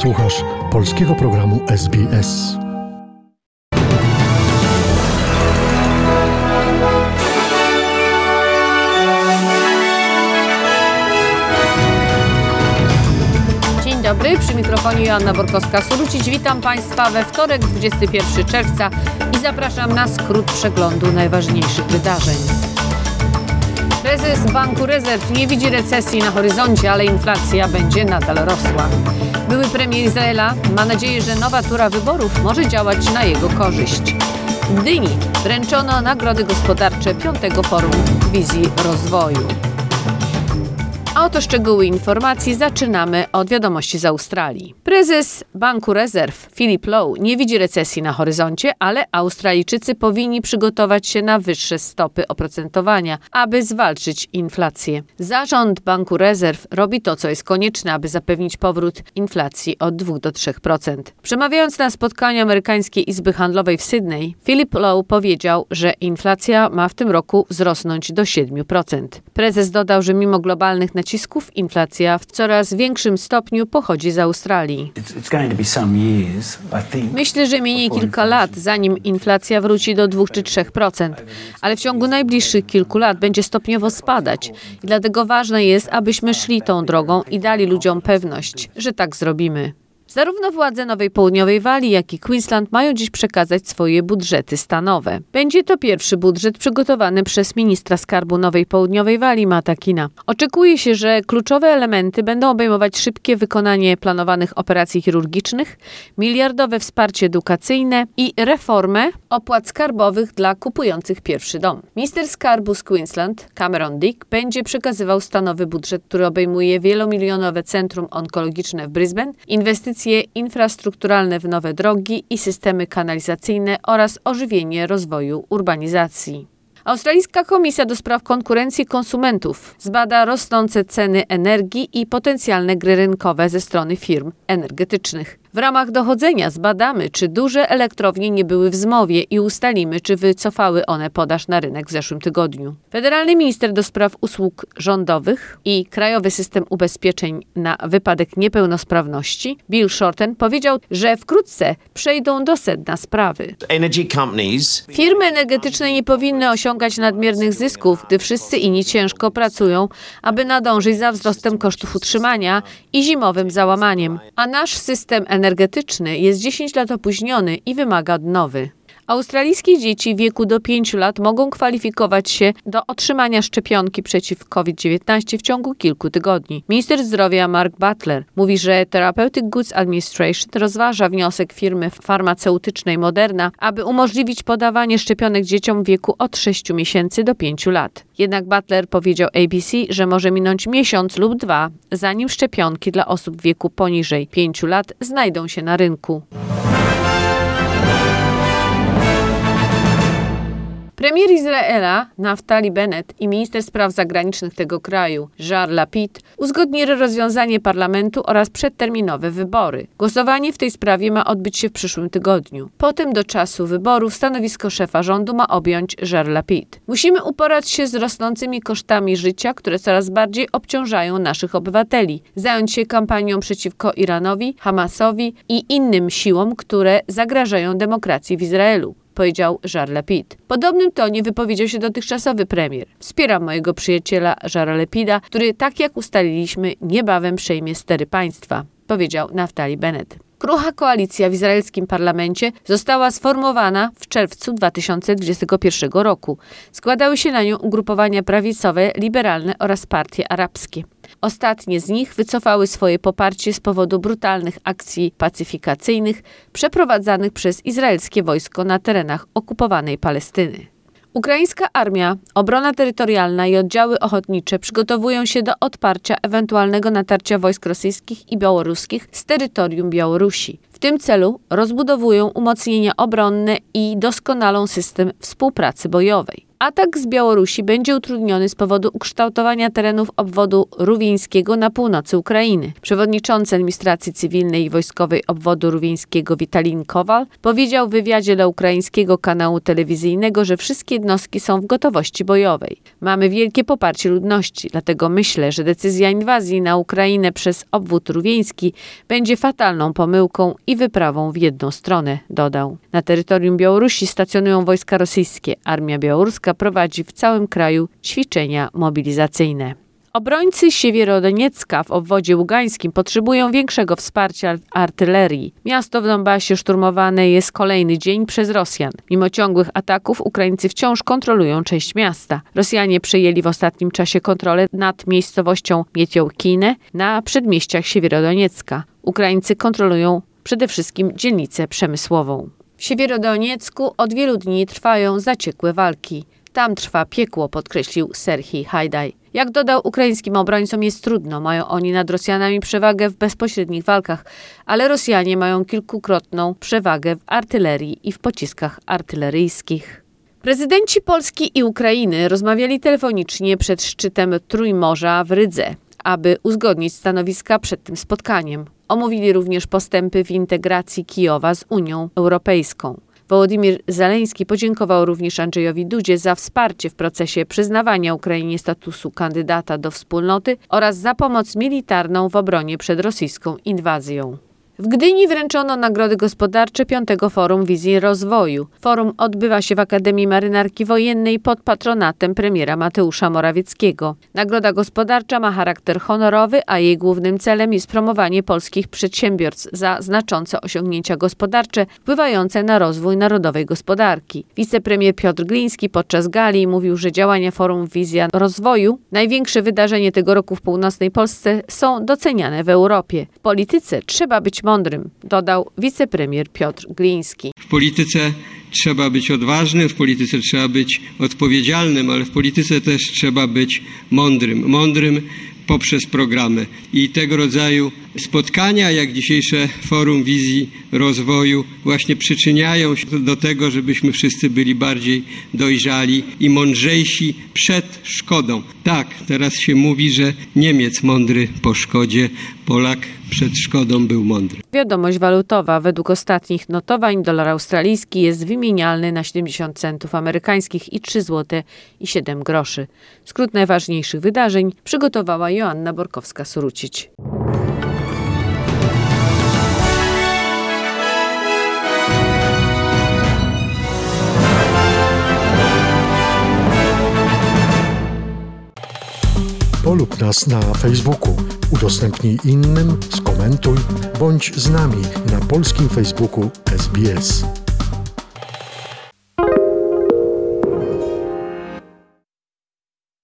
Słuchasz polskiego programu SBS. Dzień dobry, przy mikrofonie Joanna Borkowska-Surucić. Witam Państwa we wtorek, 21 czerwca i zapraszam na skrót przeglądu najważniejszych wydarzeń. Prezes Banku Rezerw nie widzi recesji na horyzoncie, ale inflacja będzie nadal rosła. Były premier Izraela ma nadzieję, że nowa tura wyborów może działać na jego korzyść. W wręczono nagrody gospodarcze piątego forum wizji rozwoju. Oto szczegóły informacji zaczynamy od wiadomości z Australii. Prezes Banku Rezerw Philip Lowe nie widzi recesji na horyzoncie, ale Australijczycy powinni przygotować się na wyższe stopy oprocentowania, aby zwalczyć inflację. Zarząd Banku Rezerw robi to, co jest konieczne, aby zapewnić powrót inflacji od 2 do 3%. Przemawiając na spotkaniu amerykańskiej Izby Handlowej w Sydney, Philip Lowe powiedział, że inflacja ma w tym roku wzrosnąć do 7%. Prezes dodał, że mimo globalnych nacisków inflacja w coraz większym stopniu pochodzi z Australii. Myślę, że minie kilka lat, zanim inflacja wróci do 2 czy 3%, ale w ciągu najbliższych kilku lat będzie stopniowo spadać. I dlatego ważne jest, abyśmy szli tą drogą i dali ludziom pewność, że tak zrobimy. Zarówno władze Nowej Południowej Walii, jak i Queensland mają dziś przekazać swoje budżety stanowe. Będzie to pierwszy budżet przygotowany przez ministra skarbu Nowej Południowej Walii Matakina. Oczekuje się, że kluczowe elementy będą obejmować szybkie wykonanie planowanych operacji chirurgicznych, miliardowe wsparcie edukacyjne i reformę opłat skarbowych dla kupujących pierwszy dom. Minister skarbu z Queensland, Cameron Dick, będzie przekazywał stanowy budżet, który obejmuje wielomilionowe centrum onkologiczne w Brisbane, inwestycje inwestycje infrastrukturalne w nowe drogi i systemy kanalizacyjne oraz ożywienie rozwoju urbanizacji. Australijska Komisja do Spraw Konkurencji Konsumentów zbada rosnące ceny energii i potencjalne gry rynkowe ze strony firm energetycznych. W ramach dochodzenia zbadamy, czy duże elektrownie nie były w zmowie i ustalimy, czy wycofały one podaż na rynek w zeszłym tygodniu. Federalny minister do spraw usług rządowych i Krajowy System Ubezpieczeń na wypadek niepełnosprawności, Bill Shorten, powiedział, że wkrótce przejdą do sedna sprawy. Firmy energetyczne nie powinny osiągać nadmiernych zysków, gdy wszyscy inni ciężko pracują, aby nadążyć za wzrostem kosztów utrzymania i zimowym załamaniem, a nasz system energetyczny energetyczny jest 10 lat opóźniony i wymaga odnowy. Australijskie dzieci w wieku do 5 lat mogą kwalifikować się do otrzymania szczepionki przeciw COVID-19 w ciągu kilku tygodni. Minister zdrowia Mark Butler mówi, że Therapeutic Goods Administration rozważa wniosek firmy farmaceutycznej Moderna, aby umożliwić podawanie szczepionek dzieciom w wieku od 6 miesięcy do 5 lat. Jednak Butler powiedział ABC, że może minąć miesiąc lub dwa, zanim szczepionki dla osób w wieku poniżej 5 lat znajdą się na rynku. Premier Izraela Naftali Bennett i minister spraw zagranicznych tego kraju Jar Lapid uzgodnili rozwiązanie parlamentu oraz przedterminowe wybory. Głosowanie w tej sprawie ma odbyć się w przyszłym tygodniu. Potem do czasu wyborów stanowisko szefa rządu ma objąć Jar Lapid. Musimy uporać się z rosnącymi kosztami życia, które coraz bardziej obciążają naszych obywateli. Zająć się kampanią przeciwko Iranowi, Hamasowi i innym siłom, które zagrażają demokracji w Izraelu powiedział Jar Lapid. W podobnym tonie wypowiedział się dotychczasowy premier. Wspieram mojego przyjaciela Jara Lepida, który, tak jak ustaliliśmy, niebawem przejmie stery państwa, powiedział Naftali Bennett. Krucha koalicja w izraelskim parlamencie została sformowana w czerwcu 2021 roku. Składały się na nią ugrupowania prawicowe, liberalne oraz partie arabskie. Ostatnie z nich wycofały swoje poparcie z powodu brutalnych akcji pacyfikacyjnych przeprowadzanych przez izraelskie wojsko na terenach okupowanej Palestyny. Ukraińska armia, obrona terytorialna i oddziały ochotnicze przygotowują się do odparcia ewentualnego natarcia wojsk rosyjskich i białoruskich z terytorium Białorusi. Tym celu rozbudowują umocnienia obronne i doskonalą system współpracy bojowej. Atak z Białorusi będzie utrudniony z powodu ukształtowania terenów obwodu rówieńskiego na północy Ukrainy. Przewodniczący administracji cywilnej i wojskowej obwodu rówieńskiego Witalin Kowal powiedział w wywiadzie dla ukraińskiego kanału telewizyjnego, że wszystkie jednostki są w gotowości bojowej. Mamy wielkie poparcie ludności, dlatego myślę, że decyzja inwazji na Ukrainę przez obwód rówieński będzie fatalną pomyłką i wyprawą w jedną stronę, dodał. Na terytorium Białorusi stacjonują wojska rosyjskie. Armia białoruska prowadzi w całym kraju ćwiczenia mobilizacyjne. Obrońcy Siewierodoniecka w obwodzie ługańskim potrzebują większego wsparcia artylerii. Miasto w Donbasie szturmowane jest kolejny dzień przez Rosjan. Mimo ciągłych ataków Ukraińcy wciąż kontrolują część miasta. Rosjanie przejęli w ostatnim czasie kontrolę nad miejscowością Mietiołkine na przedmieściach Siewierodoniecka. Ukraińcy kontrolują przede wszystkim dzielnicę przemysłową. W Siewierodoniecku od wielu dni trwają zaciekłe walki. Tam trwa piekło, podkreślił Serhii Hajdaj. Jak dodał, ukraińskim obrońcom jest trudno, mają oni nad Rosjanami przewagę w bezpośrednich walkach, ale Rosjanie mają kilkukrotną przewagę w artylerii i w pociskach artyleryjskich. Prezydenci Polski i Ukrainy rozmawiali telefonicznie przed szczytem Trójmorza w Rydze, aby uzgodnić stanowiska przed tym spotkaniem. Omówili również postępy w integracji Kijowa z Unią Europejską. Wołodymir Zaleński podziękował również Andrzejowi Dudzie za wsparcie w procesie przyznawania Ukrainie statusu kandydata do wspólnoty oraz za pomoc militarną w obronie przed rosyjską inwazją. W Gdyni wręczono nagrody gospodarcze Piątego Forum Wizji Rozwoju. Forum odbywa się w Akademii Marynarki Wojennej pod patronatem premiera Mateusza Morawieckiego. Nagroda gospodarcza ma charakter honorowy, a jej głównym celem jest promowanie polskich przedsiębiorstw za znaczące osiągnięcia gospodarcze wpływające na rozwój narodowej gospodarki. Wicepremier Piotr Gliński podczas gali mówił, że działania Forum Wizja Rozwoju, największe wydarzenie tego roku w północnej Polsce, są doceniane w Europie. W polityce trzeba być mądrym, dodał wicepremier Piotr Gliński. W polityce trzeba być odważnym, w polityce trzeba być odpowiedzialnym, ale w polityce też trzeba być mądrym. Mądrym poprzez programy. I tego rodzaju spotkania, jak dzisiejsze Forum Wizji Rozwoju, właśnie przyczyniają się do tego, żebyśmy wszyscy byli bardziej dojrzali i mądrzejsi przed szkodą. Tak, teraz się mówi, że Niemiec mądry po szkodzie, Polak przed szkodą był mądry. Wiadomość walutowa. Według ostatnich notowań dolar australijski jest wymienialny na 70 centów amerykańskich i 3 zł i 7 groszy. Skrót najważniejszych wydarzeń przygotowała Joanna Borkowska-Surucić. Polub nas na Facebooku, udostępnij innym, skomentuj, bądź z nami na polskim Facebooku SBS.